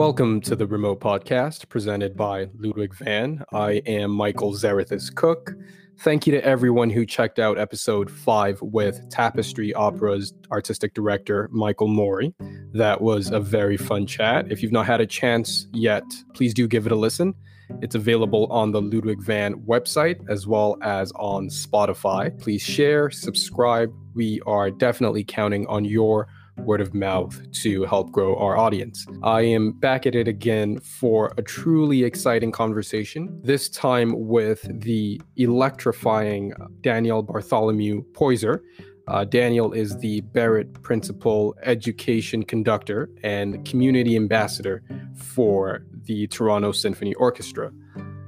Welcome to the Remote Podcast presented by Ludwig Van. I am Michael Zarathus Cook. Thank you to everyone who checked out episode five with Tapestry Opera's artistic director, Michael Mori. That was a very fun chat. If you've not had a chance yet, please do give it a listen. It's available on the Ludwig Van website as well as on Spotify. Please share, subscribe. We are definitely counting on your word of mouth to help grow our audience. I am back at it again for a truly exciting conversation, this time with the electrifying Daniel Bartholomew Poyser. Uh, Daniel is the Barrett Principal Education Conductor and Community Ambassador for the Toronto Symphony Orchestra.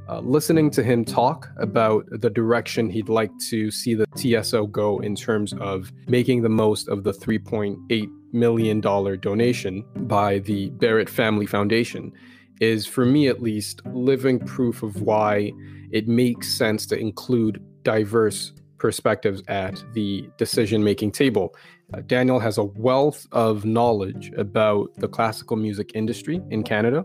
Uh, listening to him talk about the direction he'd like to see the TSO go in terms of making the most of the 3.8 million dollar donation by the Barrett Family Foundation is, for me at least, living proof of why it makes sense to include diverse perspectives at the decision making table. Uh, Daniel has a wealth of knowledge about the classical music industry in Canada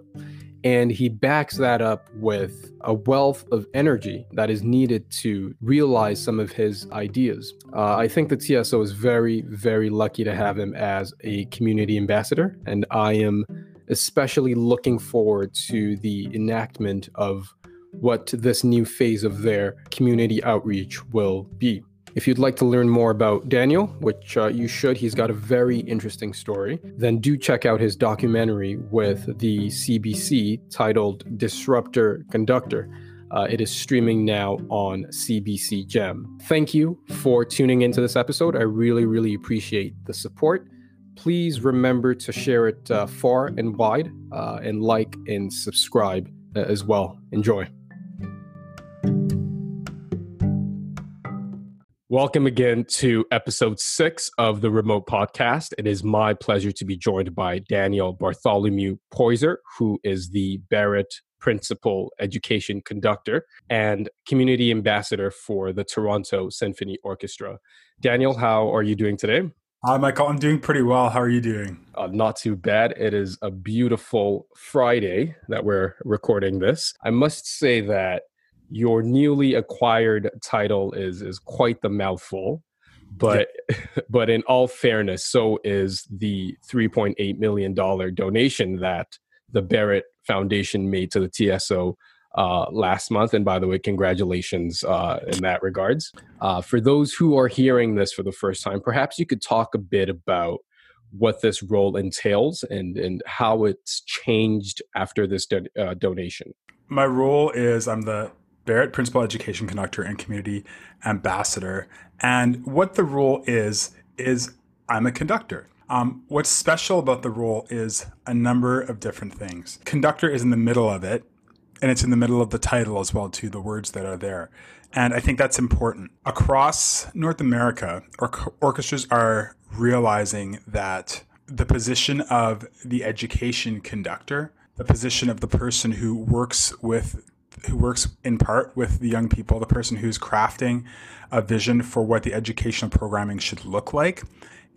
and he backs that up with a wealth of energy that is needed to realize some of his ideas. Uh, I think the TSO is very, very lucky to have him as a community ambassador. And I am especially looking forward to the enactment of what this new phase of their community outreach will be. If you'd like to learn more about Daniel, which uh, you should, he's got a very interesting story, then do check out his documentary with the CBC titled Disruptor Conductor. Uh, it is streaming now on CBC Gem. Thank you for tuning into this episode. I really, really appreciate the support. Please remember to share it uh, far and wide uh, and like and subscribe uh, as well. Enjoy. Welcome again to episode six of the Remote Podcast. It is my pleasure to be joined by Daniel Bartholomew Poyser, who is the Barrett Principal Education Conductor and Community Ambassador for the Toronto Symphony Orchestra. Daniel, how are you doing today? Hi, Michael. I'm doing pretty well. How are you doing? Uh, not too bad. It is a beautiful Friday that we're recording this. I must say that your newly acquired title is is quite the mouthful but but in all fairness so is the 3.8 million dollar donation that the barrett foundation made to the tso uh, last month. And by the way congratulations uh, in that regards. Uh, for those who are hearing this for the first time perhaps you could talk a bit about what this role entails and and how it's changed after this do- uh, donation. My role is i'm the Barrett Principal Education Conductor and Community Ambassador. And what the role is, is I'm a conductor. Um, what's special about the role is a number of different things. Conductor is in the middle of it, and it's in the middle of the title as well, too, the words that are there. And I think that's important. Across North America, or- orchestras are realizing that the position of the education conductor, the position of the person who works with who works in part with the young people, the person who's crafting a vision for what the educational programming should look like,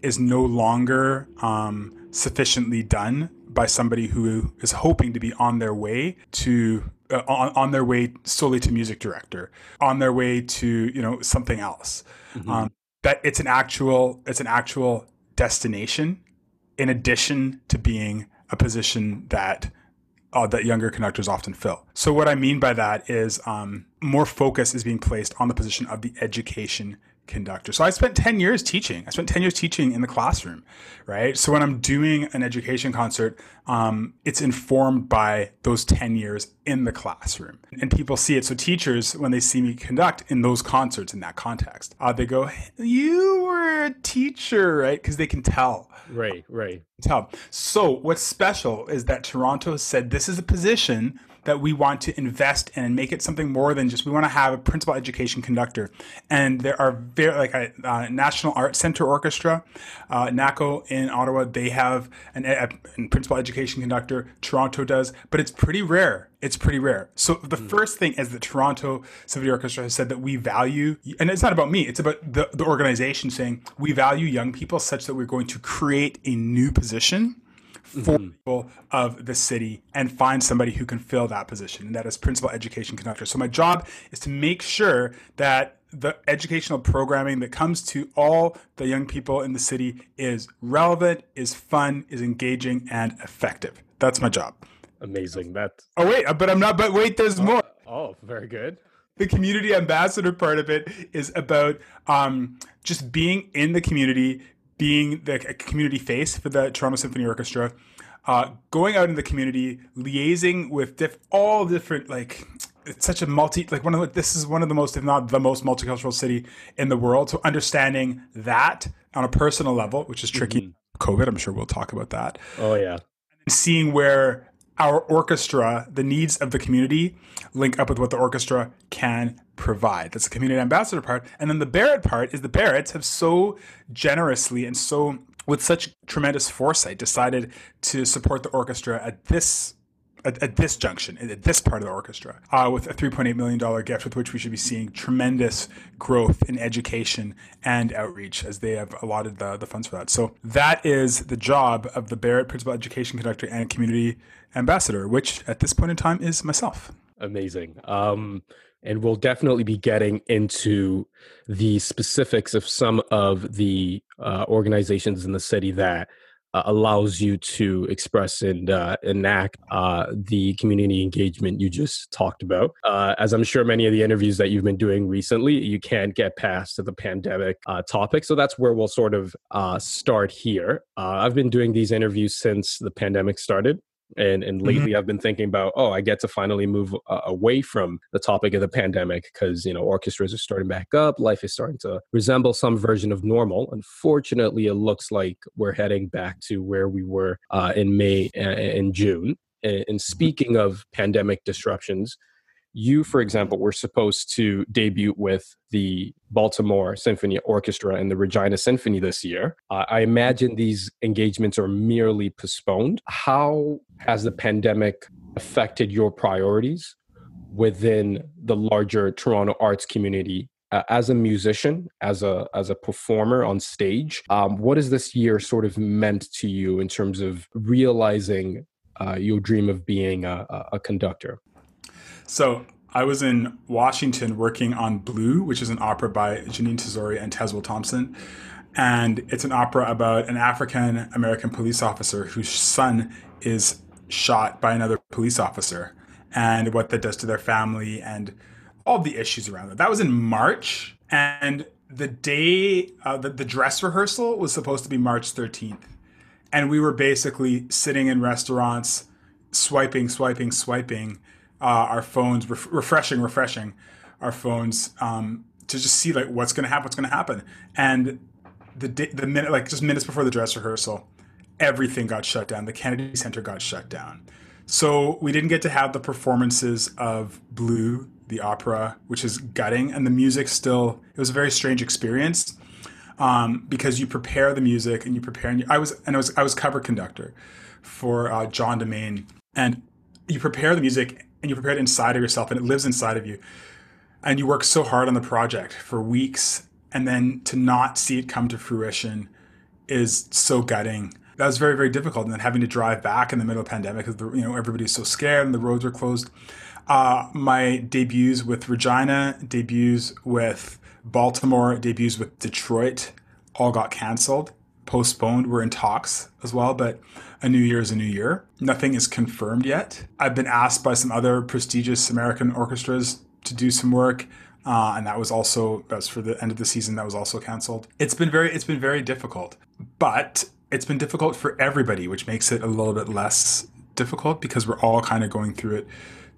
is no longer um, sufficiently done by somebody who is hoping to be on their way to uh, on, on their way solely to music director, on their way to you know something else. Mm-hmm. Um, that it's an actual it's an actual destination, in addition to being a position that uh, that younger conductors often fill. So what I mean by that is um, more focus is being placed on the position of the education conductor. So I spent 10 years teaching. I spent 10 years teaching in the classroom, right? So when I'm doing an education concert, um, it's informed by those 10 years in the classroom. And people see it. So teachers, when they see me conduct in those concerts in that context, uh, they go, you were a teacher, right? Because they can tell. Right, right. Tell. So what's special is that Toronto said this is a position that we want to invest in and make it something more than just we want to have a principal education conductor. And there are very like a uh, National Art Center Orchestra, uh, NACO in Ottawa. They have an, a, a principal education conductor. Toronto does, but it's pretty rare. It's pretty rare. So the mm. first thing is that Toronto Symphony Orchestra has said that we value, and it's not about me. It's about the, the organization saying we value young people such that we're going to create a new position for mm-hmm. people of the city and find somebody who can fill that position, and that is principal education conductor. So my job is to make sure that the educational programming that comes to all the young people in the city is relevant, is fun, is engaging, and effective. That's my job. Amazing. That. Oh wait, but I'm not. But wait, there's oh, more. Oh, very good. The community ambassador part of it is about um, just being in the community, being the community face for the Toronto Symphony Orchestra, uh, going out in the community, liaising with diff- all different like it's such a multi like one of the, this is one of the most if not the most multicultural city in the world. So understanding that on a personal level which is tricky mm-hmm. covid i'm sure we'll talk about that. Oh yeah. And seeing where our orchestra the needs of the community link up with what the orchestra can provide that's the community ambassador part and then the barrett part is the barretts have so generously and so with such tremendous foresight decided to support the orchestra at this at, at, this junction, at this part of the orchestra, uh, with a $3.8 million gift with which we should be seeing tremendous growth in education and outreach as they have allotted the, the funds for that. So that is the job of the Barrett Principal Education Conductor and Community Ambassador, which at this point in time is myself. Amazing. Um, and we'll definitely be getting into the specifics of some of the uh, organizations in the city that uh, allows you to express and uh, enact uh, the community engagement you just talked about. Uh, as I'm sure many of the interviews that you've been doing recently, you can't get past the pandemic uh, topic. So that's where we'll sort of start here. I've been doing these interviews since the pandemic started and and mm-hmm. lately mm-hmm. i've been thinking about oh i get to finally move uh, away from the topic of the pandemic because you know orchestras are starting back up life is starting to resemble some version of normal unfortunately it looks like we're heading back to where we were uh, in may and june and mm-hmm. speaking of pandemic disruptions you, for example, were supposed to debut with the Baltimore Symphony Orchestra and the Regina Symphony this year. Uh, I imagine these engagements are merely postponed. How has the pandemic affected your priorities within the larger Toronto arts community uh, as a musician, as a as a performer on stage, um, what has this year sort of meant to you in terms of realizing uh, your dream of being a, a conductor? So I was in Washington working on Blue, which is an opera by Jeanine Tesori and Tazewell Thompson. And it's an opera about an African American police officer whose son is shot by another police officer and what that does to their family and all the issues around that. That was in March. And the day, uh, the, the dress rehearsal was supposed to be March 13th. And we were basically sitting in restaurants, swiping, swiping, swiping uh, our phones, ref- refreshing, refreshing our phones um, to just see like what's going to happen, what's going to happen. And the the minute, like just minutes before the dress rehearsal, everything got shut down. The Kennedy Center got shut down. So we didn't get to have the performances of Blue, the opera, which is gutting, and the music still. It was a very strange experience um, because you prepare the music and you prepare. And you, I was and I was I was cover conductor for uh, John DeMain, and you prepare the music and you prepare it inside of yourself and it lives inside of you. And you work so hard on the project for weeks and then to not see it come to fruition is so gutting. That was very, very difficult. And then having to drive back in the middle of the pandemic because you know everybody's so scared and the roads are closed. Uh, my debuts with Regina, debuts with Baltimore, debuts with Detroit, all got canceled, postponed. We're in talks as well, but a new year is a new year. Nothing is confirmed yet. I've been asked by some other prestigious American orchestras to do some work. Uh, and that was also that's for the end of the season that was also canceled it's been very it's been very difficult but it's been difficult for everybody which makes it a little bit less difficult because we're all kind of going through it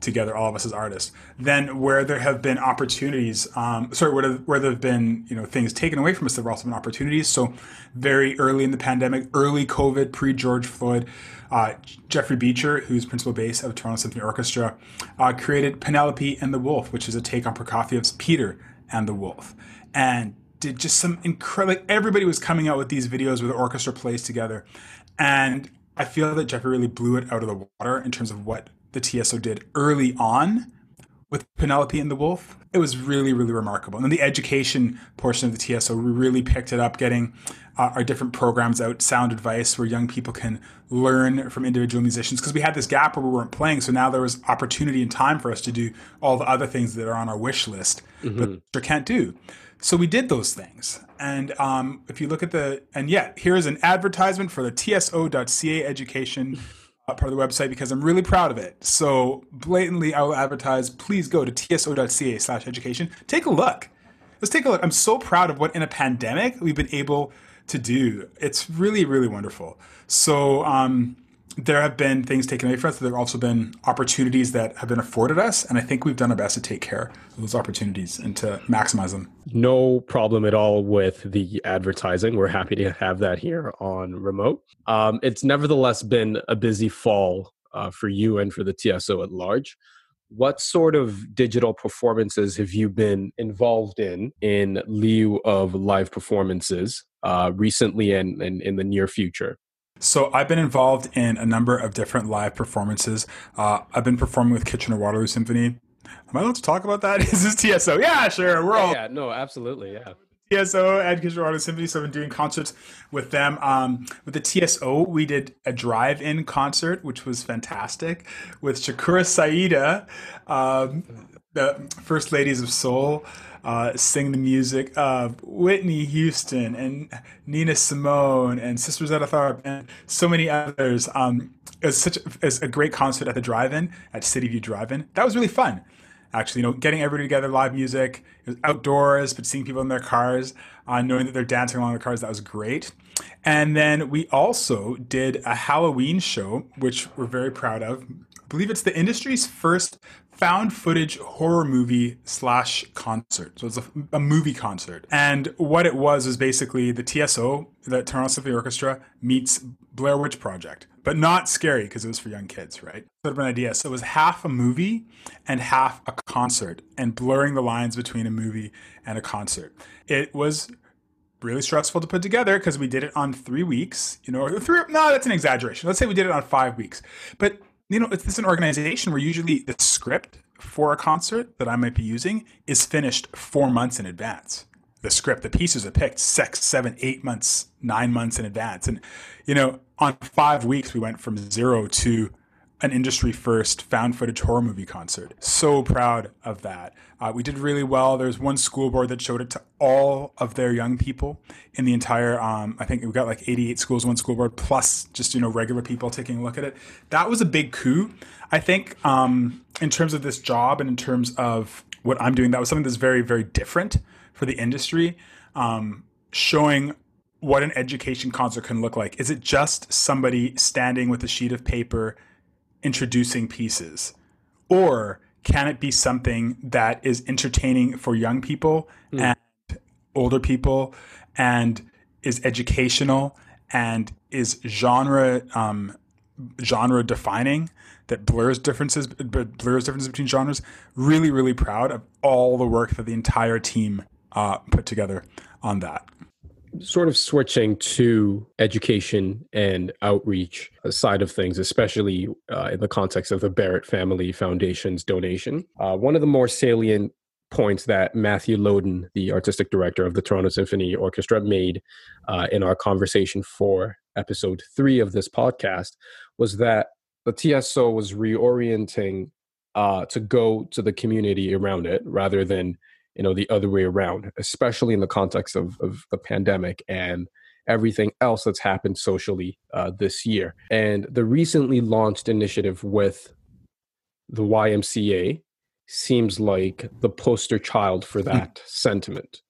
together, all of us as artists. Then where there have been opportunities, um, sorry, where, where there have been you know things taken away from us, there have also been opportunities. So very early in the pandemic, early COVID, pre George Floyd, uh, Jeffrey Beecher, who's principal bass of Toronto Symphony Orchestra, uh, created Penelope and the Wolf, which is a take on Prokofiev's Peter and the Wolf, and did just some incredible. Like everybody was coming out with these videos where the orchestra plays together, and I feel that Jeffrey really blew it out of the water in terms of what the TSO did early on with Penelope and the Wolf. It was really, really remarkable. And then the education portion of the TSO, we really picked it up, getting uh, our different programs out, Sound Advice, where young people can learn from individual musicians. Because we had this gap where we weren't playing, so now there was opportunity and time for us to do all the other things that are on our wish list, mm-hmm. but can't do. So we did those things. And um, if you look at the, and yeah, here's an advertisement for the TSO.ca education part of the website because I'm really proud of it. So blatantly, I will advertise. Please go to tso.ca/education. Take a look. Let's take a look. I'm so proud of what in a pandemic we've been able to do. It's really, really wonderful. So, um, there have been things taken away from us. There have also been opportunities that have been afforded us, and I think we've done our best to take care of those opportunities and to maximize them. No problem at all with the advertising. We're happy to have that here on remote. Um, it's nevertheless been a busy fall uh, for you and for the TSO at large. What sort of digital performances have you been involved in in lieu of live performances uh, recently and, and in the near future? So I've been involved in a number of different live performances. Uh, I've been performing with Kitchener Waterloo Symphony. Am I allowed to talk about that? Is this TSO? Yeah, sure. We're yeah, all yeah, no, absolutely, yeah. TSO and Kitchener Waterloo Symphony. So I've been doing concerts with them. Um, with the TSO, we did a drive-in concert, which was fantastic, with Shakura S'Aida, um, the First Ladies of Soul uh, sing the music of Whitney Houston and Nina Simone and Sister Rosetta Tharpe and so many others. Um, it was such a, a great concert at the drive-in at City View Drive-in. That was really fun. Actually, you know, getting everybody together, live music. It was outdoors, but seeing people in their cars, uh, knowing that they're dancing along the cars, that was great. And then we also did a Halloween show, which we're very proud of. I believe it's the industry's first found footage horror movie slash concert. So it's a, a, movie concert. And what it was is basically the TSO, the Toronto Symphony Orchestra, meets Blair Witch Project, but not scary because it was for young kids, right? Sort of an idea. So it was half a movie and half a concert and blurring the lines between a movie and a concert. It was really stressful to put together because we did it on three weeks, you know, three, no, that's an exaggeration. Let's say we did it on five weeks. But you know, it's, it's an organization where usually the script for a concert that I might be using is finished four months in advance. The script, the pieces are picked six, seven, eight months, nine months in advance. And, you know, on five weeks, we went from zero to an industry first found footage horror movie concert. So proud of that. Uh, we did really well. There's one school board that showed it to all of their young people in the entire. Um, I think we got like 88 schools, one school board, plus just you know regular people taking a look at it. That was a big coup. I think um, in terms of this job and in terms of what I'm doing, that was something that's very very different for the industry. Um, showing what an education concert can look like. Is it just somebody standing with a sheet of paper? Introducing pieces? Or can it be something that is entertaining for young people mm. and older people and is educational and is genre um, genre defining that blurs differences blurs differences between genres really really proud of all the work that the entire team uh, put together on that sort of switching to education and outreach side of things, especially uh, in the context of the Barrett Family Foundation's donation. Uh, one of the more salient points that Matthew Loden, the artistic director of the Toronto Symphony Orchestra, made uh, in our conversation for episode three of this podcast was that the TSO was reorienting uh, to go to the community around it rather than you know the other way around especially in the context of, of the pandemic and everything else that's happened socially uh, this year and the recently launched initiative with the ymca seems like the poster child for hmm. that sentiment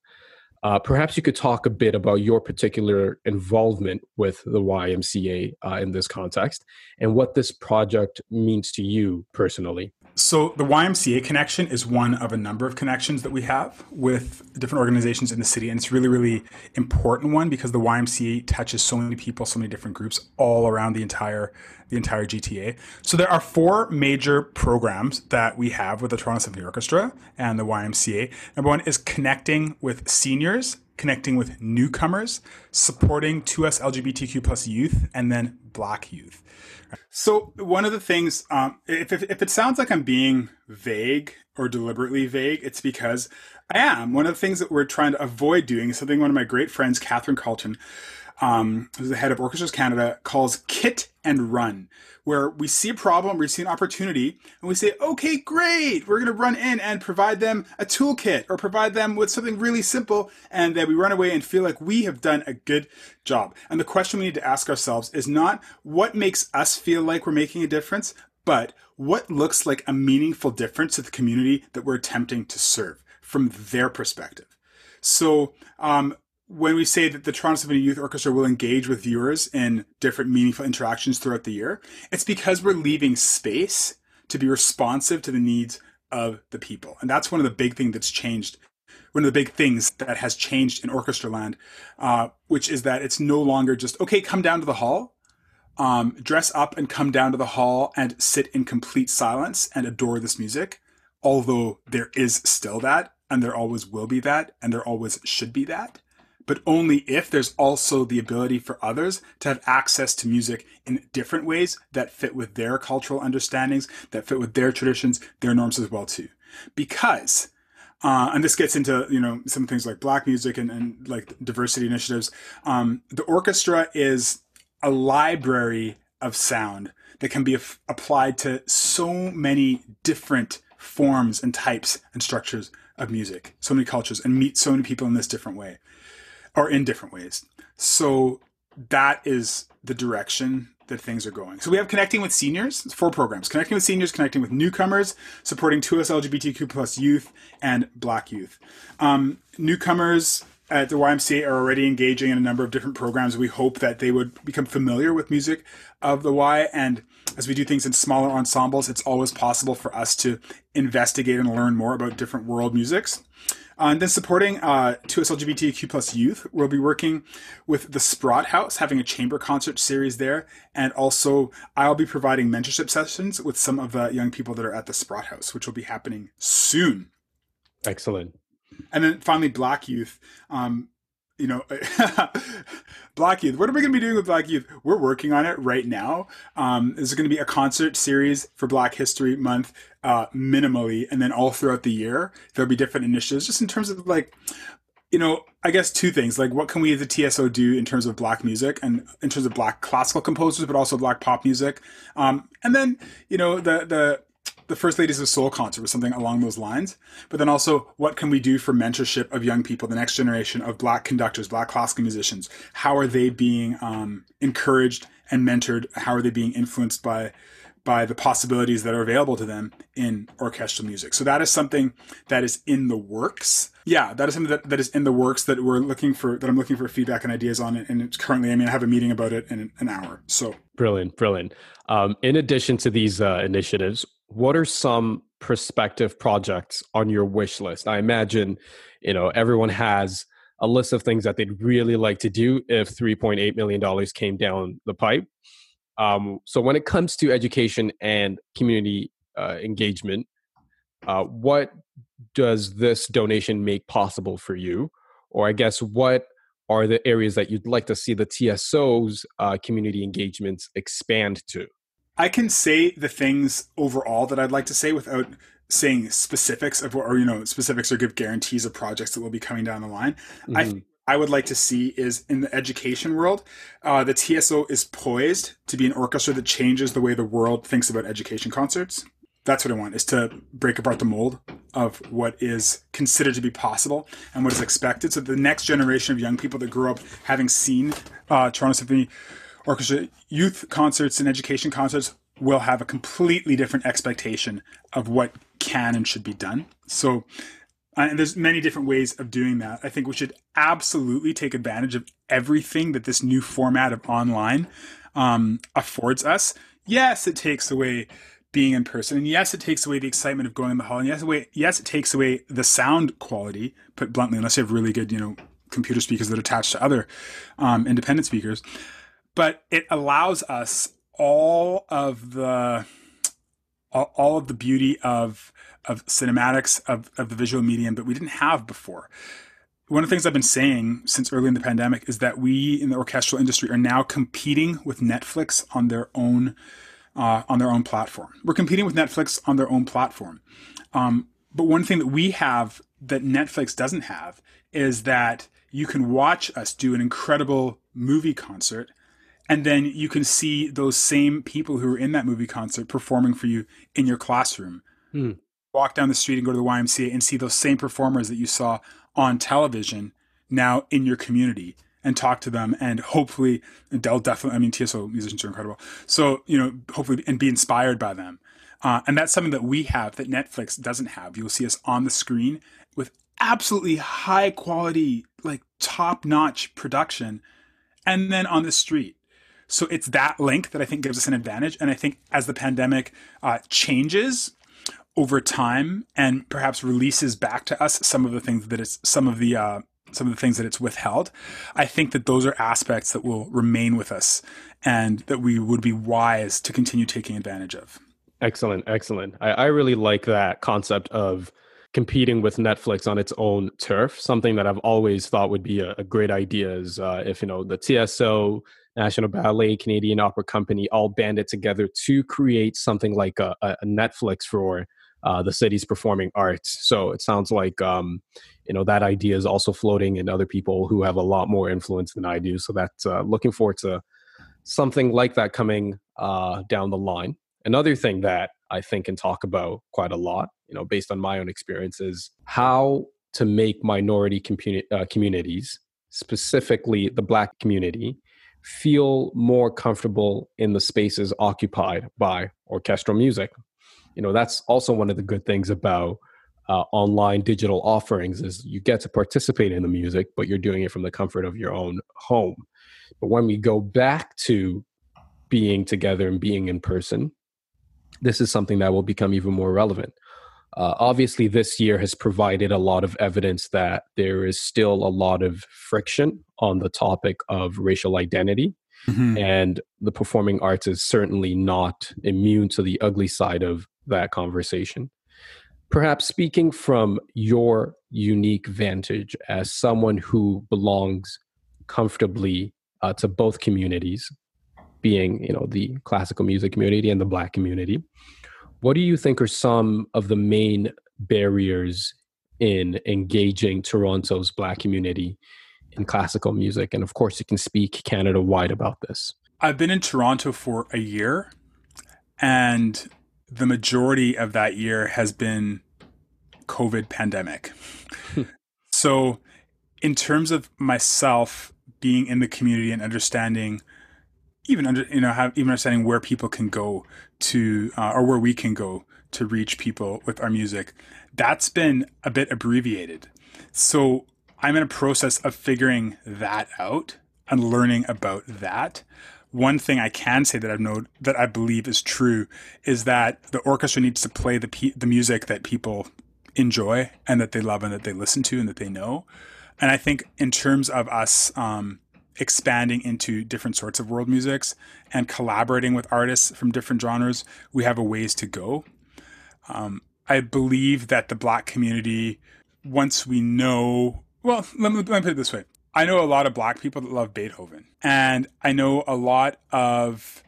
uh, perhaps you could talk a bit about your particular involvement with the YMCA uh, in this context and what this project means to you personally. So, the YMCA connection is one of a number of connections that we have with different organizations in the city. And it's really, really important one because the YMCA touches so many people, so many different groups all around the entire the entire GTA. So there are four major programs that we have with the Toronto Symphony Orchestra and the YMCA. Number one is connecting with seniors connecting with newcomers, supporting 2S LGBTQ plus youth, and then Black youth. So one of the things, um, if, if, if it sounds like I'm being vague or deliberately vague, it's because I am. One of the things that we're trying to avoid doing is something one of my great friends, Katherine Carleton, um, who's the head of Orchestras Canada, calls kit and run, where we see a problem, we see an opportunity, and we say, okay, great, we're going to run in and provide them a toolkit or provide them with something really simple, and then we run away and feel like we have done a good job. And the question we need to ask ourselves is not what makes us feel like we're making a difference, but what looks like a meaningful difference to the community that we're attempting to serve from their perspective. So, um, when we say that the Toronto Symphony Youth Orchestra will engage with viewers in different meaningful interactions throughout the year, it's because we're leaving space to be responsive to the needs of the people. And that's one of the big things that's changed. One of the big things that has changed in orchestra land, uh, which is that it's no longer just, okay, come down to the hall, um, dress up and come down to the hall and sit in complete silence and adore this music. Although there is still that, and there always will be that, and there always should be that but only if there's also the ability for others to have access to music in different ways that fit with their cultural understandings, that fit with their traditions, their norms as well too. Because uh, and this gets into you know some things like black music and, and like diversity initiatives. Um, the orchestra is a library of sound that can be af- applied to so many different forms and types and structures of music, so many cultures, and meet so many people in this different way or in different ways. So that is the direction that things are going. So we have connecting with seniors, four programs: connecting with seniors, connecting with newcomers, supporting 2S LGBTQ plus youth, and Black youth. Um, newcomers at the YMCA are already engaging in a number of different programs. We hope that they would become familiar with music of the Y, and as we do things in smaller ensembles, it's always possible for us to investigate and learn more about different world musics. Uh, and then supporting uh, 2S LGBTQ plus youth, we'll be working with the Sprott House, having a chamber concert series there. And also, I'll be providing mentorship sessions with some of the young people that are at the Sprott House, which will be happening soon. Excellent. And then finally, Black Youth. Um, you know, Black Youth. What are we going to be doing with Black Youth? We're working on it right now. Um, there's going to be a concert series for Black History Month, uh, minimally, and then all throughout the year there'll be different initiatives, just in terms of like, you know, I guess two things. Like, what can we as a TSO do in terms of Black music and in terms of Black classical composers, but also Black pop music, um, and then you know the the the First Ladies of Soul concert was something along those lines. But then also, what can we do for mentorship of young people, the next generation of Black conductors, Black classical musicians? How are they being um, encouraged and mentored? How are they being influenced by by the possibilities that are available to them in orchestral music? So that is something that is in the works. Yeah, that is something that, that is in the works that we're looking for. That I'm looking for feedback and ideas on. And it's currently, I mean, I have a meeting about it in an hour. So brilliant, brilliant. Um, in addition to these uh, initiatives, what are some prospective projects on your wish list? I imagine, you know, everyone has a list of things that they'd really like to do if $3.8 million came down the pipe. Um, so when it comes to education and community uh, engagement, uh, what does this donation make possible for you? Or I guess what are the areas that you'd like to see the TSO's uh, community engagements expand to? I can say the things overall that I'd like to say without saying specifics of what, or you know, specifics or give guarantees of projects that will be coming down the line. Mm-hmm. I I would like to see is in the education world, uh, the TSO is poised to be an orchestra that changes the way the world thinks about education concerts. That's what I want is to break apart the mold of what is considered to be possible and what is expected. So the next generation of young people that grew up having seen uh, Toronto Symphony orchestra youth concerts and education concerts will have a completely different expectation of what can and should be done. So, uh, and there's many different ways of doing that. I think we should absolutely take advantage of everything that this new format of online um, affords us. Yes, it takes away being in person, and yes, it takes away the excitement of going in the hall, and yes, away, yes, it takes away the sound quality. Put bluntly, unless you have really good, you know, computer speakers that are attached to other um, independent speakers but it allows us all of the all of the beauty of of cinematics of, of the visual medium that we didn't have before one of the things I've been saying since early in the pandemic is that we in the orchestral industry are now competing with Netflix on their own uh, on their own platform. We're competing with Netflix on their own platform. Um, but one thing that we have that Netflix doesn't have is that you can watch us do an incredible movie concert and then you can see those same people who are in that movie concert performing for you in your classroom. Hmm. Walk down the street and go to the YMCA and see those same performers that you saw on television now in your community and talk to them and hopefully they'll definitely i mean tso musicians are incredible so you know hopefully and be inspired by them uh, and that's something that we have that netflix doesn't have you'll see us on the screen with absolutely high quality like top notch production and then on the street so it's that link that i think gives us an advantage and i think as the pandemic uh, changes over time and perhaps releases back to us some of the things that it's some of the uh, some of the things that it's withheld. I think that those are aspects that will remain with us and that we would be wise to continue taking advantage of. Excellent, excellent. I, I really like that concept of competing with Netflix on its own turf. Something that I've always thought would be a, a great idea is uh, if you know the TSO, National Ballet, Canadian Opera Company all banded together to create something like a, a Netflix for uh, the city's performing arts. So it sounds like um, you know that idea is also floating in other people who have a lot more influence than I do. So that's uh, looking forward to something like that coming uh, down the line. Another thing that I think and talk about quite a lot, you know, based on my own experiences, how to make minority uh, communities, specifically the Black community, feel more comfortable in the spaces occupied by orchestral music. You know that's also one of the good things about uh, online digital offerings is you get to participate in the music but you're doing it from the comfort of your own home. But when we go back to being together and being in person this is something that will become even more relevant uh, obviously this year has provided a lot of evidence that there is still a lot of friction on the topic of racial identity mm-hmm. and the performing arts is certainly not immune to the ugly side of that conversation. Perhaps speaking from your unique vantage as someone who belongs comfortably uh, to both communities, being you know the classical music community and the Black community, what do you think are some of the main barriers in engaging Toronto's Black community in classical music? And of course, you can speak Canada wide about this. I've been in Toronto for a year, and the majority of that year has been COVID pandemic. so, in terms of myself being in the community and understanding, even under you know have even understanding where people can go to uh, or where we can go to reach people with our music, that's been a bit abbreviated. So I'm in a process of figuring that out and learning about that one thing I can say that I've known that I believe is true is that the orchestra needs to play the pe- the music that people enjoy and that they love and that they listen to and that they know. And I think in terms of us um, expanding into different sorts of world musics and collaborating with artists from different genres, we have a ways to go. Um, I believe that the Black community, once we know, well, let me, let me put it this way: I know a lot of black people that love Beethoven, and I know a lot of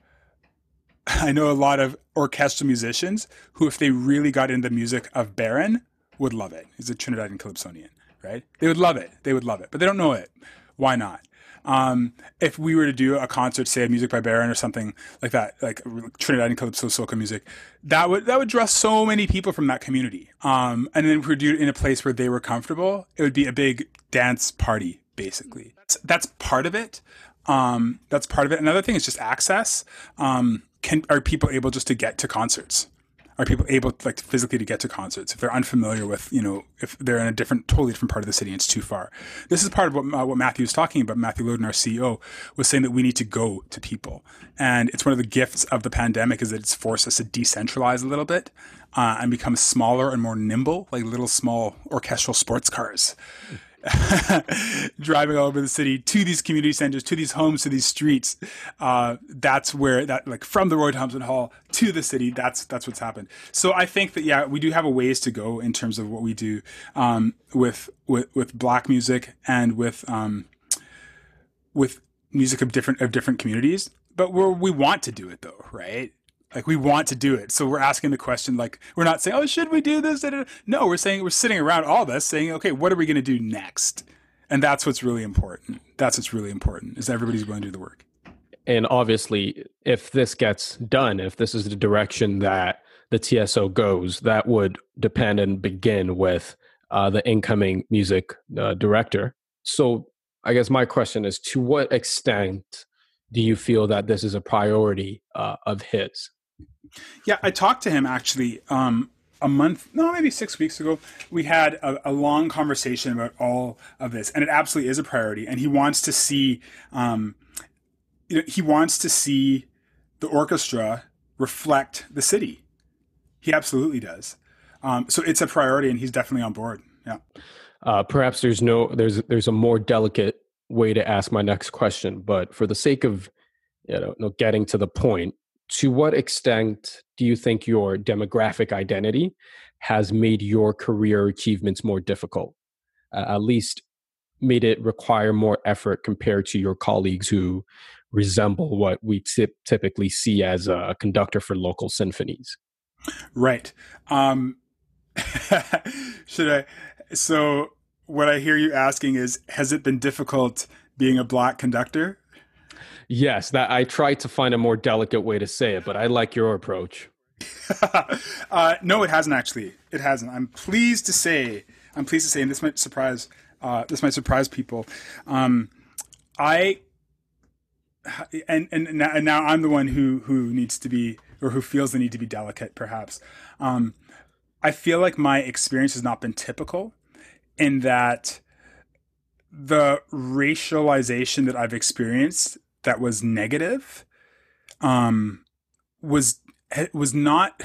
I know a lot of orchestral musicians who, if they really got into the music of Baron, would love it. He's a Trinidadian Calypsonian, right? They would love it. They would love it, but they don't know it. Why not? Um, if we were to do a concert, say, music by Baron or something like that, like Trinidadian Calypso soca music, that would that would draw so many people from that community. Um, and then if we do it in a place where they were comfortable, it would be a big dance party basically. That's, that's part of it. Um, that's part of it. Another thing is just access. Um, can are people able just to get to concerts? Are people able like physically to get to concerts if they're unfamiliar with you know if they're in a different totally different part of the city and it's too far? This is part of what uh, what Matthew was talking about. Matthew Loden, our CEO, was saying that we need to go to people, and it's one of the gifts of the pandemic is that it's forced us to decentralize a little bit uh, and become smaller and more nimble, like little small orchestral sports cars driving all over the city to these community centers, to these homes, to these streets. Uh, that's where that like from the Roy Thomson Hall to the city. That's that's what's happened. So I think that yeah, we do have a ways to go in terms of what we do um, with with with black music and with um, with music of different of different communities. But we we want to do it though, right? Like we want to do it. So we're asking the question, like we're not saying, "Oh, should we do this?" No, we're saying we're sitting around all of us saying, "Okay, what are we going to do next?" And that's what's really important. That's what's really important is everybody's going to do the work. And obviously, if this gets done, if this is the direction that the TSO goes, that would depend and begin with uh, the incoming music uh, director. So, I guess my question is: To what extent do you feel that this is a priority uh, of his? Yeah, I talked to him actually um, a month, no, maybe six weeks ago. We had a, a, long conversation about all of this, and it absolutely is a priority. And he wants to see, um, you know, he wants to see the orchestra reflect the city. He absolutely does. Um, so it's a priority, and he's definitely on board. Yeah. Uh, perhaps there's no there's there's a more delicate way to ask my next question, but for the sake of you know getting to the point, to what extent do you think your demographic identity has made your career achievements more difficult? Uh, at least made it require more effort compared to your colleagues who resemble what we t- typically see as a conductor for local symphonies. Right. Um, should I? So, what I hear you asking is Has it been difficult being a black conductor? Yes, that I tried to find a more delicate way to say it, but I like your approach. uh, no, it hasn't actually. It hasn't. I'm pleased to say. I'm pleased to say, and this might surprise. Uh, this might surprise people. Um, I and and now, and now I'm the one who who needs to be or who feels the need to be delicate, perhaps. Um, I feel like my experience has not been typical in that the racialization that I've experienced that was negative um, was was not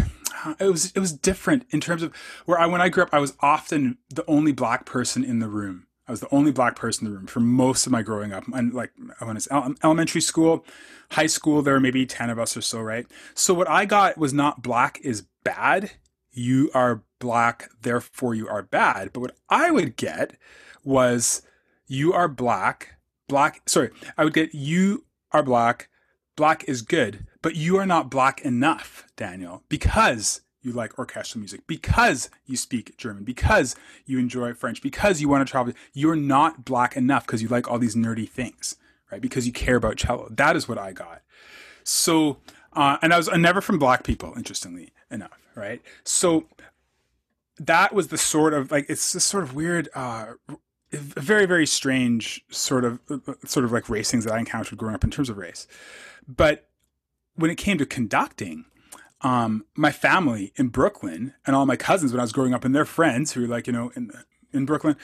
it was it was different in terms of where I when I grew up I was often the only black person in the room. I was the only black person in the room for most of my growing up. And like when it's elementary school, high school, there were maybe 10 of us or so, right? So what I got was not black is bad. You are black, therefore you are bad. But what I would get was you are black, black, sorry, I would get you are black, black is good, but you are not black enough, Daniel, because you like orchestral music, because you speak German, because you enjoy French, because you want to travel. You're not black enough because you like all these nerdy things, right? Because you care about cello. That is what I got. So, uh, and I was never from black people, interestingly enough, right? So that was the sort of like it's this sort of weird uh, very very strange sort of sort of like racings that I encountered growing up in terms of race. But when it came to conducting, um, my family in Brooklyn and all my cousins when I was growing up and their friends who were like you know in in Brooklyn,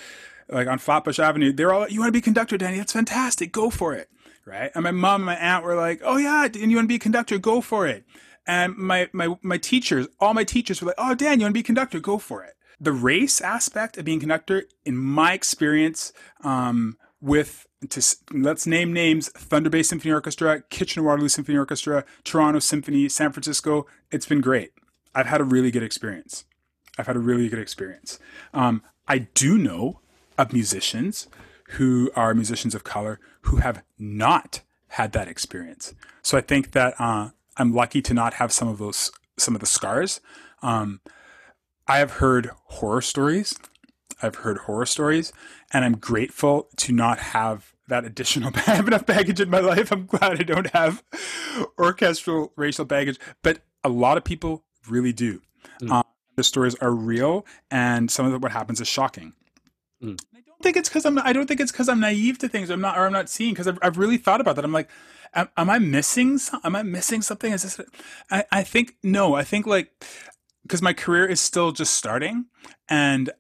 like on Flatbush Avenue, they're all you want to be conductor, Danny? That's fantastic. Go for it, right? And my mom and my aunt were like, oh yeah, and you want to be a conductor? Go for it. And my my my teachers, all my teachers were like, oh Dan, you want to be a conductor? Go for it the race aspect of being conductor, in my experience, um, with to, let's name names: Thunder Bay Symphony Orchestra, Kitchener Waterloo Symphony Orchestra, Toronto Symphony, San Francisco. It's been great. I've had a really good experience. I've had a really good experience. Um, I do know of musicians who are musicians of color who have not had that experience. So I think that uh, I'm lucky to not have some of those some of the scars. Um, I have heard horror stories. I've heard horror stories, and I'm grateful to not have that additional. I have enough baggage in my life. I'm glad I don't have orchestral racial baggage, but a lot of people really do. Mm. Um, the stories are real, and some of what happens is shocking. Mm. I don't think it's because I'm. I don't think it's because I'm naive to things. I'm not, or I'm not seeing. Because I've, I've really thought about that. I'm like, am, am I missing? Am I missing something? Is this? I, I think no. I think like because my career is still just starting and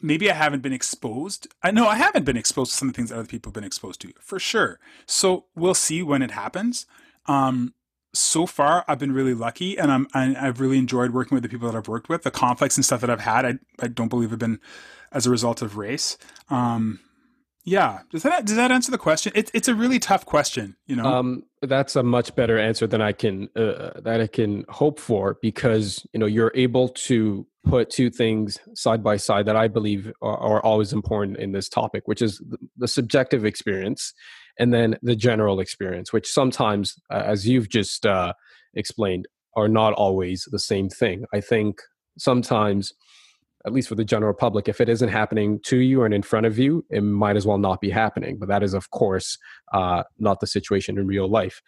maybe I haven't been exposed. I know I haven't been exposed to some of the things that other people have been exposed to for sure. So we'll see when it happens. Um, so far I've been really lucky, and I'm I, have really enjoyed working with the people that I've worked with. The conflicts and stuff that I've had, I I don't believe have been as a result of race. Um, yeah, does that does that answer the question? It's it's a really tough question, you know. Um, that's a much better answer than I can uh, that I can hope for because you know you're able to put two things side by side that I believe are, are always important in this topic, which is the, the, subjective experience and then the general experience, which sometimes, uh, as you've just uh, explained, are not always the same thing. I think sometimes at least for the general public, if it isn't happening to you and in front of you, it might as well not be happening. But that is, of course, uh, not the situation in real life.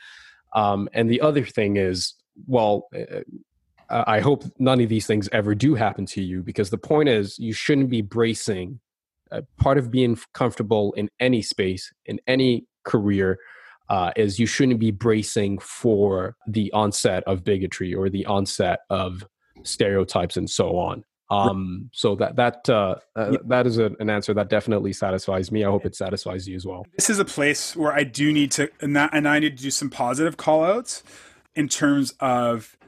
Um, and the other thing is, well, uh, uh, I hope none of these things ever do happen to you because the point is, you shouldn't be bracing. Uh, part of being comfortable in any space, in any career, uh, is you shouldn't be bracing for the onset of bigotry or the onset of stereotypes and so on. Um, so that that uh, uh, that is a, an answer that definitely satisfies me. I hope it satisfies you as well. This is a place where I do need to, and, that, and I need to do some positive call outs in terms of,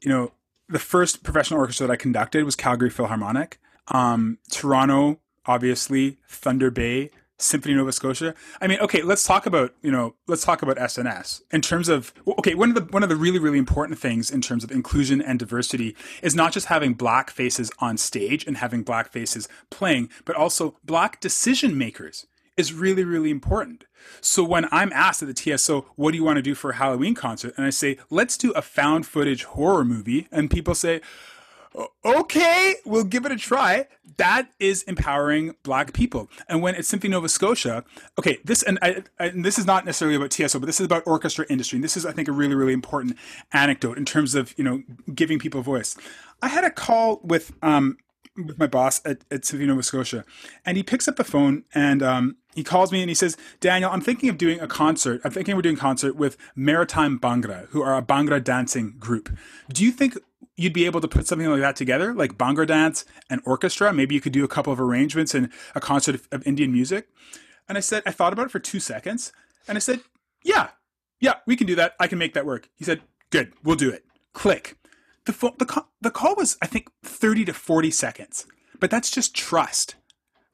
you know, the first professional orchestra that I conducted was Calgary Philharmonic. Um, Toronto, obviously, Thunder Bay, Symphony Nova Scotia. I mean, okay, let's talk about you know let's talk about SNS in terms of okay one of the one of the really really important things in terms of inclusion and diversity is not just having black faces on stage and having black faces playing, but also black decision makers is really really important. So when I'm asked at the TSO, what do you want to do for a Halloween concert, and I say let's do a found footage horror movie, and people say okay, we'll give it a try. That is empowering black people. And when it's Symphony Nova Scotia, okay, this and, I, and this is not necessarily about TSO, but this is about orchestra industry. And this is, I think, a really, really important anecdote in terms of you know giving people voice. I had a call with um, with my boss at, at Symphony Nova Scotia, and he picks up the phone and um, he calls me and he says, Daniel, I'm thinking of doing a concert. I'm thinking we're doing a concert with Maritime Bhangra, who are a Bhangra dancing group. Do you think you'd be able to put something like that together, like Bhangra dance and orchestra? Maybe you could do a couple of arrangements and a concert of, of Indian music. And I said, I thought about it for two seconds, and I said, Yeah, yeah, we can do that. I can make that work. He said, Good, we'll do it. Click. The, fo- the, co- the call was, I think, 30 to 40 seconds, but that's just trust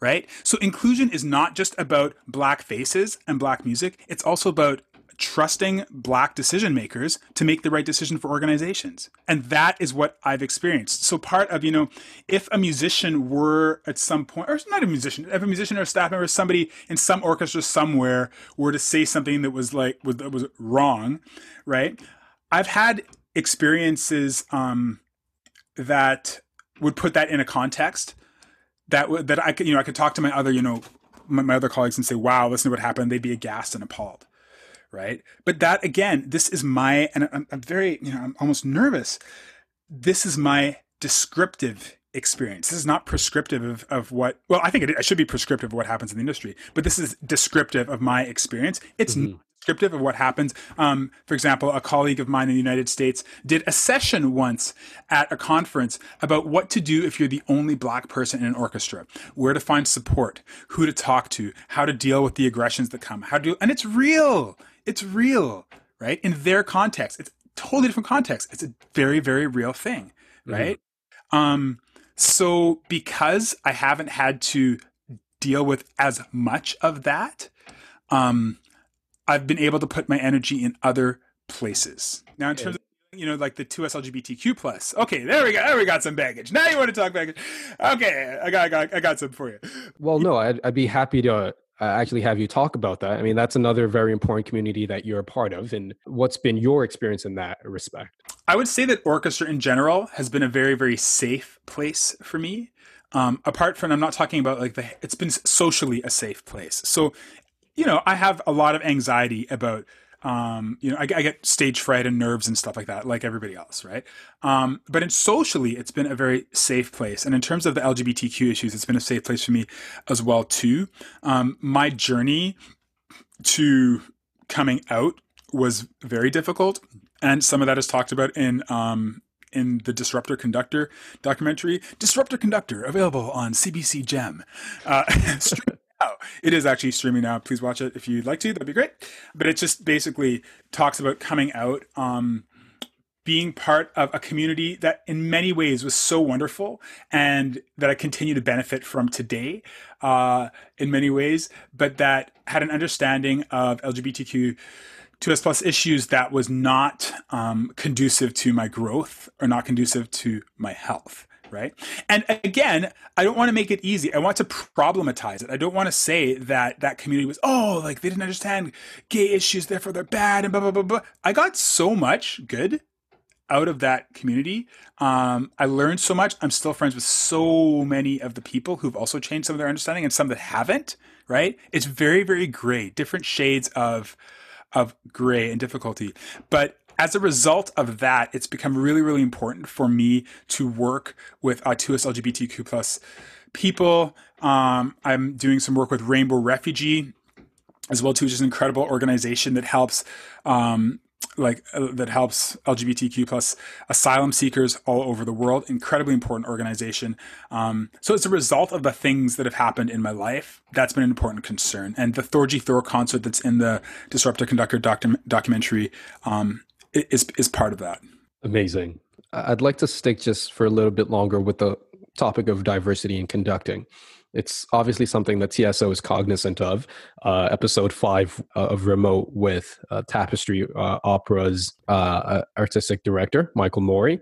right? So inclusion is not just about black faces and black music, it's also about trusting black decision makers to make the right decision for organizations. And that is what I've experienced. So part of, you know, if a musician were at some point, or not a musician, if a musician or a staff member, somebody in some orchestra somewhere were to say something that was like, was, that was wrong, right? I've had experiences um, that would put that in a context that would that I could you know I could talk to my other you know my, my other colleagues and say wow listen to what happened they'd be aghast and appalled right? But that again this is my and I'm, I'm very you know I'm almost nervous. This is my descriptive experience. This is not prescriptive of, of what well i think it, it should be prescriptive of what happens in the industry but this is descriptive of my experience. It's mm-hmm. descriptive of what happens. Um, for example, a colleague of mine in the United States did a session once at a conference about what to do if you're the only black person in an orchestra, where to find support, who to talk to, how to deal with the aggressions that come, how to do, and it's real. It's real, right? In their context, it's totally different context. It's a very, very real thing, mm-hmm. right? Mm-hmm. Um, so because I haven't had to deal with as much of that, um, I've been able to put my energy in other places. Now, in terms of you know, like the two S LGBTQ plus. Okay, there we go. There we got some baggage. Now you want to talk baggage? Okay, I got, I got, I got some for you. Well, no, I'd, I'd be happy to uh, actually have you talk about that. I mean, that's another very important community that you're a part of. And what's been your experience in that respect? I would say that orchestra in general has been a very, very safe place for me. Um, apart from, I'm not talking about like the, it's been socially a safe place. So you know, I have a lot of anxiety about, um, you know, I, I, get stage fright and nerves and stuff like that, like everybody else, right? Um, but in socially, it's been a very safe place, and in terms of the LGBTQ issues, it's been a safe place for me as well too. Um, my journey to coming out was very difficult, and some of that is talked about in um, in the Disruptor Conductor documentary. Disruptor Conductor available on CBC Gem. Uh, it is actually streaming now. Please watch it if you'd like to. That'd be great. But it just basically talks about coming out, um, being part of a community that in many ways was so wonderful and that I continue to benefit from today uh, in many ways, but that had an understanding of LGBTQ 2S plus issues that was not um, conducive to my growth or not conducive to my health right? And again, I don't want to make it easy. I want to problematize it. I don't want to say that that community was, oh, like they didn't understand gay issues, therefore they're bad, and blah, blah, blah, blah. I got so much good out of that community. Um, I learned so much. I'm still friends with so many of the people who've also changed some of their understanding and some that haven't, right? It's very, very gray, different shades of of gray and difficulty. But as a result of that, it's become really, really important for me to work with uh, 2S LGBTQ plus people. Um, I'm doing some work with Rainbow Refugee as well too, which is an incredible organization that helps um, like uh, that helps LGBTQ plus asylum seekers all over the world. Incredibly important organization. Um, so as a result of the things that have happened in my life, that's been an important concern. And the Thorgy Thor concert that's in the Disruptor Conductor docu- documentary um, is is part of that. Amazing. I'd like to stick just for a little bit longer with the topic of diversity in conducting. It's obviously something that TSO is cognizant of. Uh, episode five uh, of Remote with uh, Tapestry uh, Opera's uh, uh, artistic director, Michael Mori.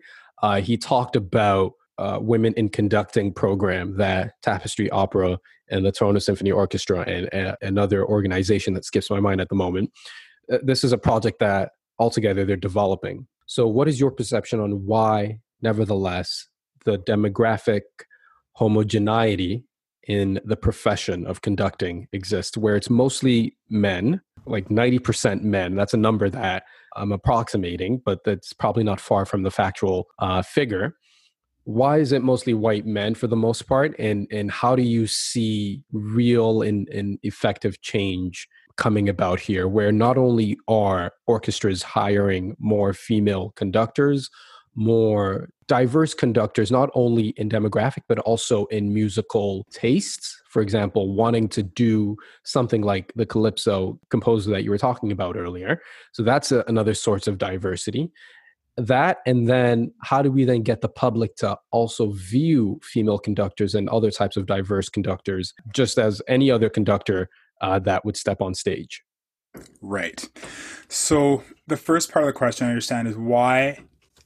he talked about uh women in conducting program that Tapestry Opera and the Toronto Symphony Orchestra and, and another organization that skips my mind at the moment. this is a project that altogether they're developing. So, what is your perception on why, nevertheless, the demographic homogeneity in the profession of conducting exists, where it's mostly men, like 90% men? That's a number that I'm approximating, but that's probably not far from the factual uh, figure. Why is it mostly white men for the most part? And, and how do you see real and, and effective change coming about here, where not only are orchestras hiring more female conductors, more diverse conductors, not only in demographic, but also in musical tastes. For example, wanting to do something like the Calypso composer that you were talking about earlier. So that's a, another source of diversity. That, and then how do we then get the public to also view female conductors and other types of diverse conductors just as any other conductor uh, that would step on stage. Right. So the first part of the question I understand is why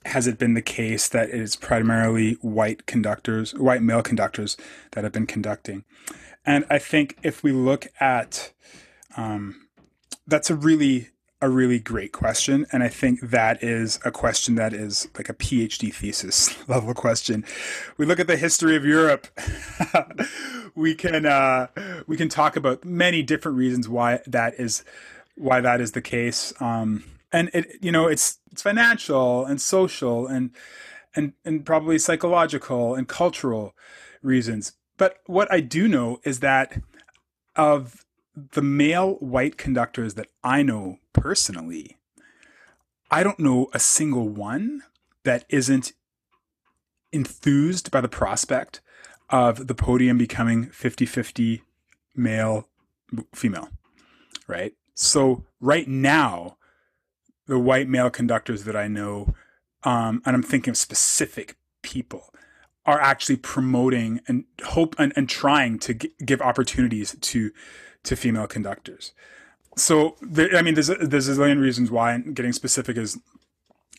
has it been the case that it is primarily white conductors, white male conductors that have been conducting? And I think if we look at, um, that's a really a really great question. And I think that is a question that is like a PhD thesis level question. We look at the history of Europe. we can uh, we can talk about many different reasons why that is why that is the case. Um, and it you know it's it's financial and social and and and probably psychological and cultural reasons. But what I do know is that of the male white conductors that I know personally, I don't know a single one that isn't enthused by the prospect of the podium becoming 50 50 male female, right? So, right now, the white male conductors that I know, um, and I'm thinking of specific people, are actually promoting and hope and, and trying to g- give opportunities to to female conductors. So there, I mean, there's a, there's a million reasons why getting specific is,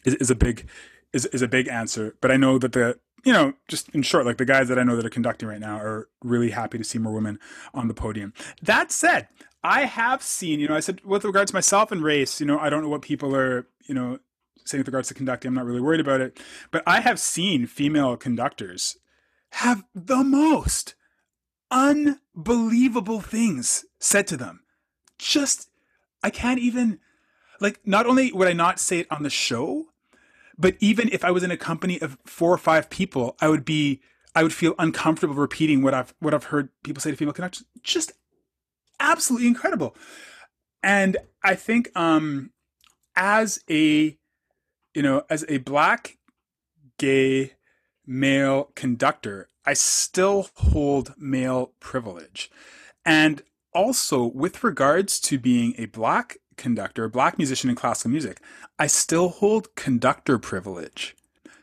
is is a big is is a big answer. But I know that the you know just in short, like the guys that I know that are conducting right now are really happy to see more women on the podium. That said, I have seen you know I said with regards to myself and race, you know I don't know what people are you know saying with regards to conducting. I'm not really worried about it, but I have seen female conductors have the most unbelievable things said to them. Just, I can't even, like, not only would I not say it on the show, but even if I was in a company of four or five people, I would be, I would feel uncomfortable repeating what I've, what I've heard people say to female conductors. Just absolutely incredible. And I think, um, as a, you know, as a black, gay, male conductor, I still hold male privilege. And also, with regards to being a black conductor, black musician in classical music, I still hold conductor privilege.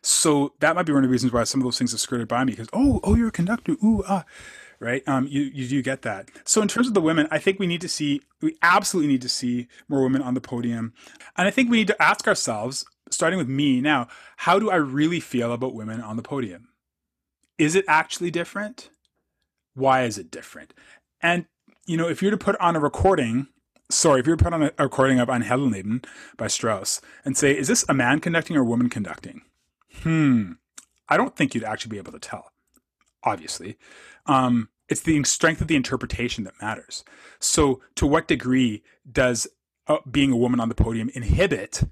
So that might be one of the reasons why some of those things have skirted by me because, oh, oh, you're a conductor. Ooh, ah right? Um, you you do get that. So in terms of the women, I think we need to see we absolutely need to see more women on the podium, and I think we need to ask ourselves, starting with me now, how do I really feel about women on the podium? Is it actually different? Why is it different? And you know, if you're to put on a recording sorry, if you were put on a, recording of Ein Heldenleben by Strauss and say, is this a man conducting or a woman conducting? Hmm. I don't think you'd actually be able to tell, obviously. Um, it's the strength of the interpretation that matters. So, to what degree does uh, being a woman on the podium inhibit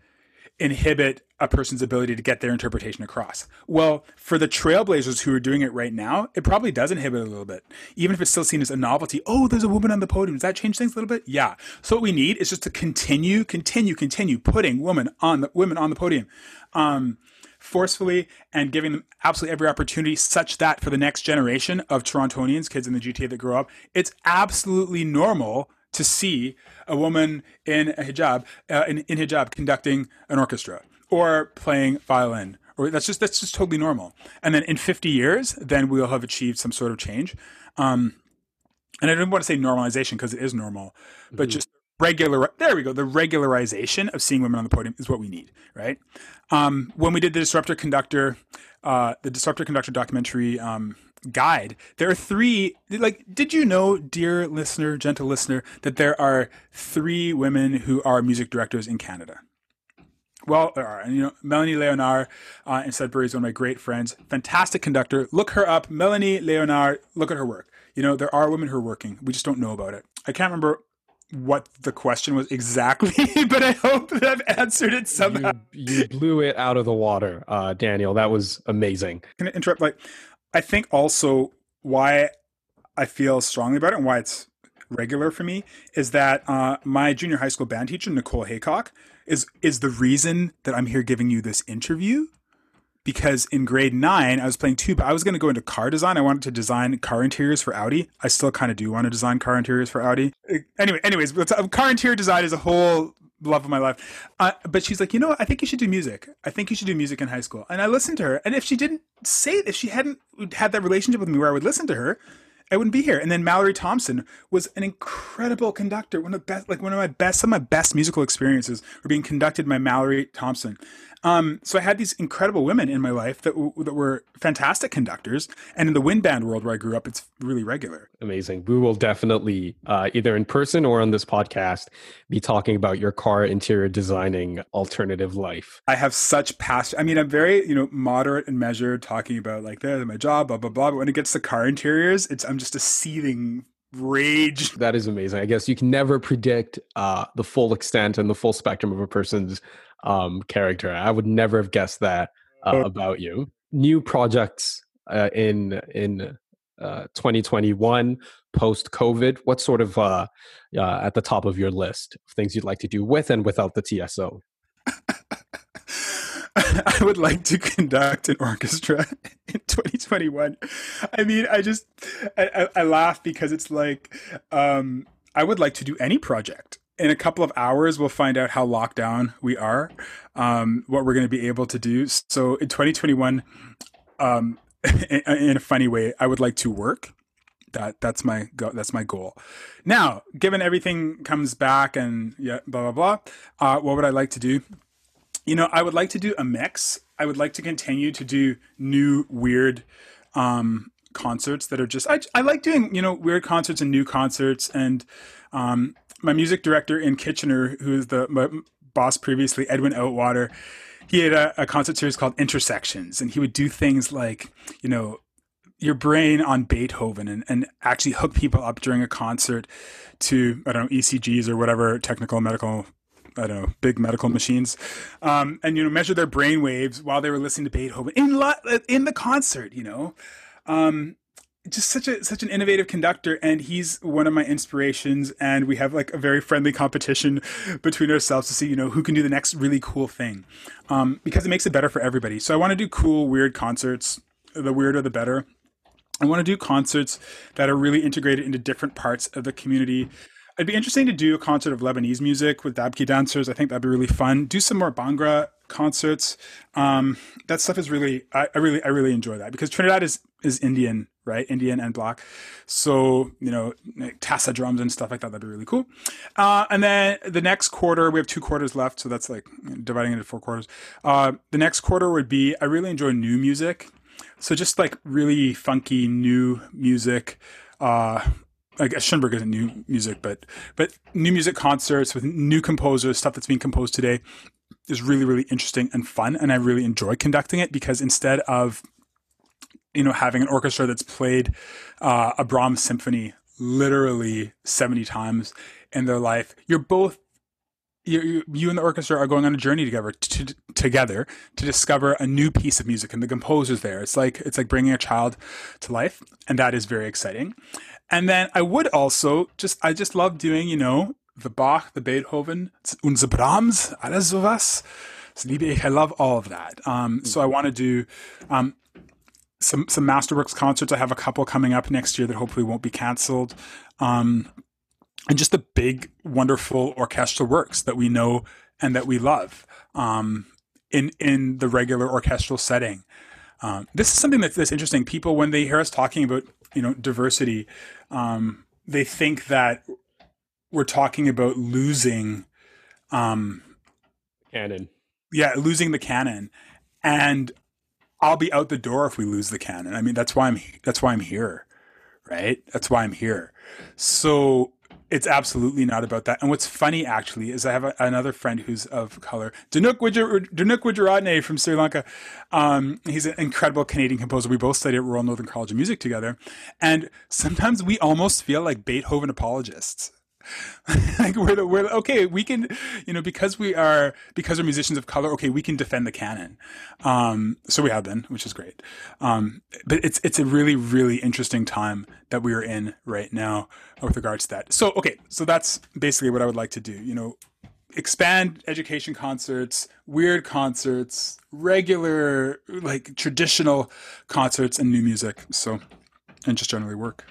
inhibit a person's ability to get their interpretation across? Well, for the trailblazers who are doing it right now, it probably does inhibit a little bit, even if it's still seen as a novelty. Oh, there's a woman on the podium. Does that change things a little bit? Yeah. So what we need is just to continue, continue, continue putting women on the women on the podium. Um, forcefully and giving them absolutely every opportunity such that for the next generation of Torontonians, kids in the GTA that grow up, it's absolutely normal to see a woman in a hijab, uh, in, in hijab conducting an orchestra or playing violin or that's just that's just totally normal. And then in 50 years, then we'll have achieved some sort of change. Um, and I don't want to say normalization because it is normal, but mm-hmm. just regular there we go the regularization of seeing women on the podium is what we need right um, when we did the disruptor conductor uh, the disruptor conductor documentary um, guide there are three like did you know dear listener gentle listener that there are three women who are music directors in canada well, there are. And, you know, Melanie Leonard uh, in Sudbury is one of my great friends. Fantastic conductor. Look her up. Melanie Leonard, look at her work. You know, there are women who are working. We just don't know about it. I can't remember what the question was exactly, but I hope that I've answered it somehow. You, you blew it out of the water, uh, Daniel. That was amazing. Can I interrupt? Like, I think also why I feel strongly about it and why it's regular for me is that uh, my junior high school band teacher Nicole Haycock is is the reason that I'm here giving you this interview because in grade nine, I was playing but I was going to go into car design. I wanted to design car interiors for Audi. I still kind of do want to design car interiors for Audi. Anyway, anyways, car interior design is a whole love of my life. Uh, but she's like, you know, I think you should do music. I think you should do music in high school. And I listened to her. And if she didn't say, if she hadn't had that relationship with me where I would listen to her, I wouldn't be here. And then Mallory Thompson was an incredible conductor. One of the best, like one of my best, some of my best musical experiences were being conducted by Mallory Thompson. Um, so I had these incredible women in my life that, w- that were fantastic conductors. And in the wind band world where I grew up, it's really regular. Amazing. We will definitely, uh, either in person or on this podcast, be talking about your car interior designing alternative life. I have such passion. I mean, I'm very, you know, moderate and measured talking about like, this, my job, blah, blah, blah. But when it gets to car interiors, it's, I'm just a seething rage. That is amazing. I guess you can never predict uh, the full extent and the full spectrum of a person's um, character. I would never have guessed that uh, oh. about you. New projects uh, in in uh, 2021 post COVID. What sort of uh, uh, at the top of your list of things you'd like to do with and without the TSO? I would like to conduct an orchestra in 2021. I mean, I just I, I, I laugh because it's like um, I would like to do any project in a couple of hours, we'll find out how locked down we are, um, what we're going to be able to do. So in 2021, um, in, a funny way, I would like to work. That that's my go- that's my goal. Now, given everything comes back and yeah, blah blah blah, uh, what would I like to do? You know, I would like to do a mix. I would like to continue to do new weird um, concerts that are just I, I like doing you know weird concerts and new concerts and um, my music director in Kitchener, who is the boss previously, Edwin Outwater, he had a, a concert series called Intersections, and he would do things like, you know, your brain on Beethoven and, and actually hook people up during a concert to, I don't know, ECGs or whatever technical medical I don't know, big medical machines, um, and you know, measure their brain waves while they were listening to Beethoven in in the concert. You know, um, just such a such an innovative conductor and he's one of my inspirations and we have like a very friendly competition between ourselves to see you know who can do the next really cool thing um, because it makes it better for everybody so i want to do cool weird concerts the weirder the better I want to do concerts that are really integrated into different parts of the community. It'd be interesting to do a concert of Lebanese music with Dabki dancers. I think that'd be really fun. Do some more Bhangra concerts. Um, that stuff is really, I, I, really, I really enjoy that because Trinidad is is Indian, right? Indian and black. So you know, like Tassa drums and stuff like that. That'd be really cool. Uh, and then the next quarter, we have two quarters left, so that's like dividing into four quarters. Uh, the next quarter would be I really enjoy new music. So just like really funky new music. Uh, I guess Schoenberg isn't new music, but but new music concerts with new composers, stuff that's being composed today is really really interesting and fun, and I really enjoy conducting it because instead of you know having an orchestra that's played uh, a Brahms symphony literally seventy times in their life, you're both you, you and the orchestra are going on a journey together to, together to discover a new piece of music and the composer's there. It's like it's like bringing a child to life and that is very exciting. And then i would also just i just love doing you know the bach the beethoven the brahms alles sowas. I love all of that. Um, so i want to do um, some some masterworks concerts i have a couple coming up next year that hopefully won't be canceled um, and just the big, wonderful orchestral works that we know and that we love um, in in the regular orchestral setting. Um, this is something that's, that's interesting. People, when they hear us talking about you know diversity, um, they think that we're talking about losing um, canon. Yeah, losing the canon, and I'll be out the door if we lose the canon. I mean, that's why I'm that's why I'm here, right? That's why I'm here. So it's absolutely not about that. And what's funny actually is I have a, another friend who's of color, Dinuk Wijeratne from Sri Lanka. Um, he's an incredible Canadian composer. We both studied at Royal Northern College of Music together. And sometimes we almost feel like Beethoven apologists. like we're, the, we're okay we can you know because we are because we're musicians of color okay we can defend the canon. Um so we have been which is great. Um but it's it's a really really interesting time that we are in right now with regards to that. So okay so that's basically what i would like to do you know expand education concerts weird concerts regular like traditional concerts and new music. So and just generally work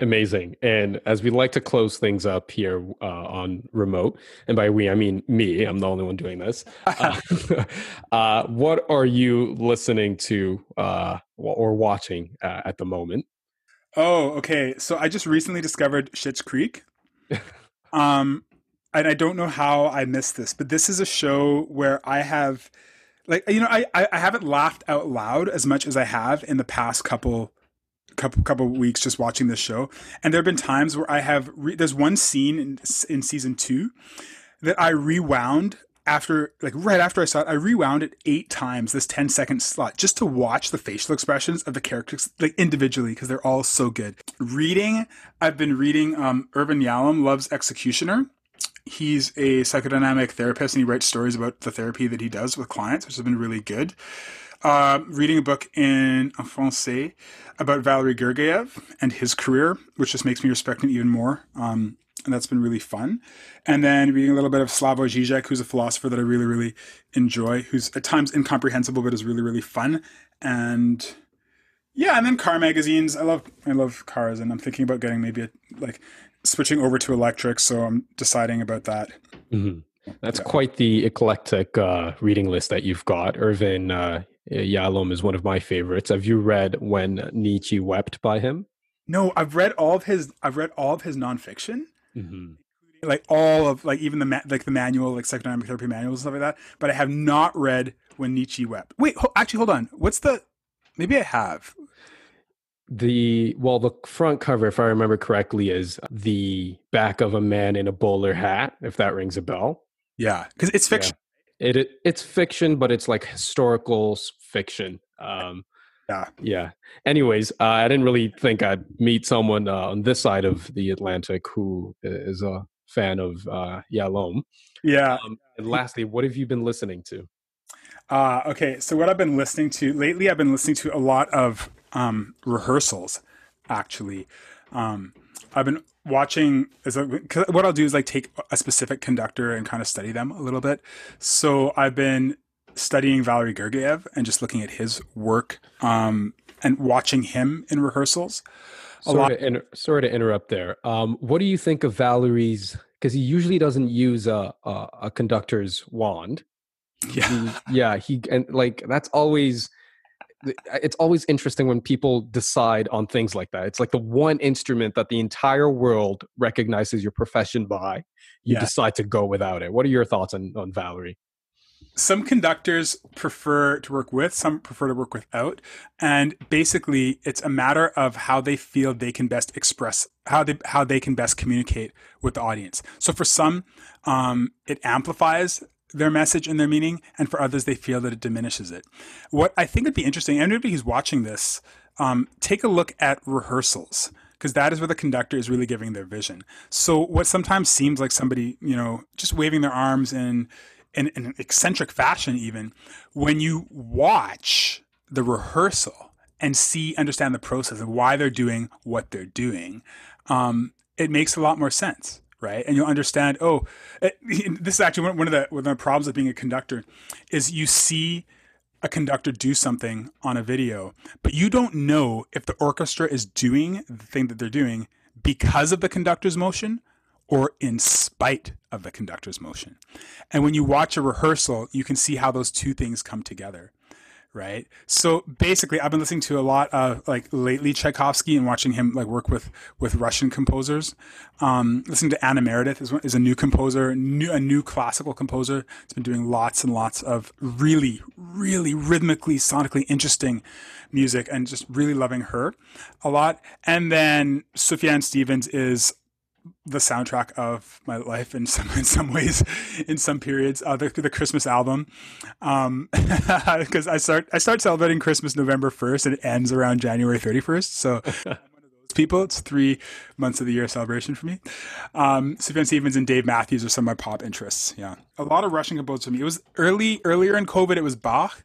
Amazing. And as we like to close things up here uh, on remote, and by we, I mean me, I'm the only one doing this. Uh, uh, what are you listening to uh, or watching uh, at the moment? Oh, okay. So I just recently discovered Schitt's Creek. um, and I don't know how I missed this, but this is a show where I have, like, you know, I, I haven't laughed out loud as much as I have in the past couple couple couple weeks just watching this show, and there have been times where I have re- there's one scene in in season two that I rewound after like right after I saw it, I rewound it eight times this 10 second slot just to watch the facial expressions of the characters like individually because they're all so good. Reading, I've been reading um Irvin Yalom Love's Executioner. He's a psychodynamic therapist and he writes stories about the therapy that he does with clients, which has been really good. Uh, reading a book in Francais about Valery Gergiev and his career, which just makes me respect him even more. Um, and that's been really fun. And then reading a little bit of Slavoj Žižek, who's a philosopher that I really, really enjoy, who's at times incomprehensible but is really, really fun. And yeah, and then car magazines. I love I love cars, and I'm thinking about getting maybe a, like switching over to electric. So I'm deciding about that. Mm-hmm. That's yeah. quite the eclectic uh, reading list that you've got, Irvin. Uh, Yalom is one of my favorites. Have you read When Nietzsche Wept by him? No, I've read all of his. I've read all of his nonfiction, mm-hmm. like all of like even the ma- like the manual, like psychodynamic therapy manuals and stuff like that. But I have not read When Nietzsche Wept. Wait, ho- actually, hold on. What's the? Maybe I have. The well, the front cover, if I remember correctly, is the back of a man in a bowler hat. If that rings a bell. Yeah, because it's fiction. It, it it's fiction, but it's like historical fiction. Um, yeah, yeah. Anyways, uh, I didn't really think I'd meet someone uh, on this side of the Atlantic who is a fan of uh, Yalom. Yeah. Um, and lastly, what have you been listening to? Uh, okay, so what I've been listening to lately, I've been listening to a lot of um, rehearsals. Actually, um, I've been watching is what I'll do is like take a specific conductor and kind of study them a little bit. So I've been studying Valery Gergiev and just looking at his work. Um, and watching him in rehearsals. sorry, lot- to inter- sorry to interrupt there. Um, what do you think of Valery's? Because he usually doesn't use a, a, a conductor's wand. Yeah, he, yeah. He and like that's always it's always interesting when people decide on things like that. It's like the one instrument that the entire world recognizes your profession by. You yeah. decide to go without it. What are your thoughts on, on Valery? Some conductors prefer to work with, some prefer to work without. And basically it's a matter of how they feel they can best express how they how they can best communicate with the audience. So for some, um, it amplifies their message and their meaning, and for others, they feel that it diminishes it. What I think would be interesting, anybody who's watching this, um, take a look at rehearsals because that is where the conductor is really giving their vision. So what sometimes seems like somebody, you know, just waving their arms in, in, in an eccentric fashion, even when you watch the rehearsal and see, understand the process of why they're doing what they're doing, um, it makes a lot more sense right? And you'll understand. Oh, it, eh, this is actually one of the one of the problems of being a conductor, is you see a conductor do something on a video, but you don't know if the orchestra is doing the thing that they're doing because of the conductor's motion or in spite of the conductor's motion. And when you watch a rehearsal, you can see how those two things come together right? So basically, I've been listening to a lot of like lately Tchaikovsky and watching him like work with with Russian composers. Um, listening to Anna Meredith is, is a new composer, new, a new classical composer. It's been doing lots and lots of really, really rhythmically, sonically interesting music, and just really loving her a lot. And then Sufjan Stevens is the soundtrack of my life in some in some ways, in some periods. Uh, the, the Christmas album, because um, I start I start celebrating Christmas November first and it ends around January thirty first. So. people. It's three months of the year celebration for me. Um, Sufjan Stevens and Dave Matthews are some of my pop interests. Yeah, a lot of Russian composers for me. It was early, earlier in COVID. It was Bach.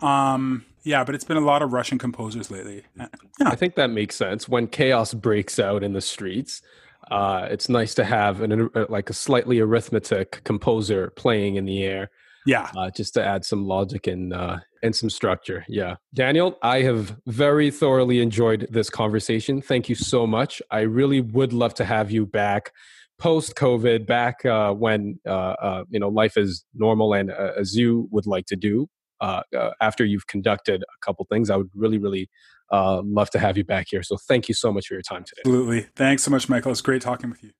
Um, yeah, but it's been a lot of Russian composers lately. Yeah. I think that makes sense. When chaos breaks out in the streets, uh, it's nice to have an uh, like a slightly arithmetic composer playing in the air. Yeah, uh, just to add some logic and uh, and some structure. Yeah, Daniel, I have very thoroughly enjoyed this conversation. Thank you so much. I really would love to have you back post COVID, back uh, when uh, uh, you know life is normal and uh, as you would like to do uh, uh, after you've conducted a couple things. I would really, really uh, love to have you back here. So thank you so much for your time today. Absolutely. Thanks so much, Michael. It's great talking with you.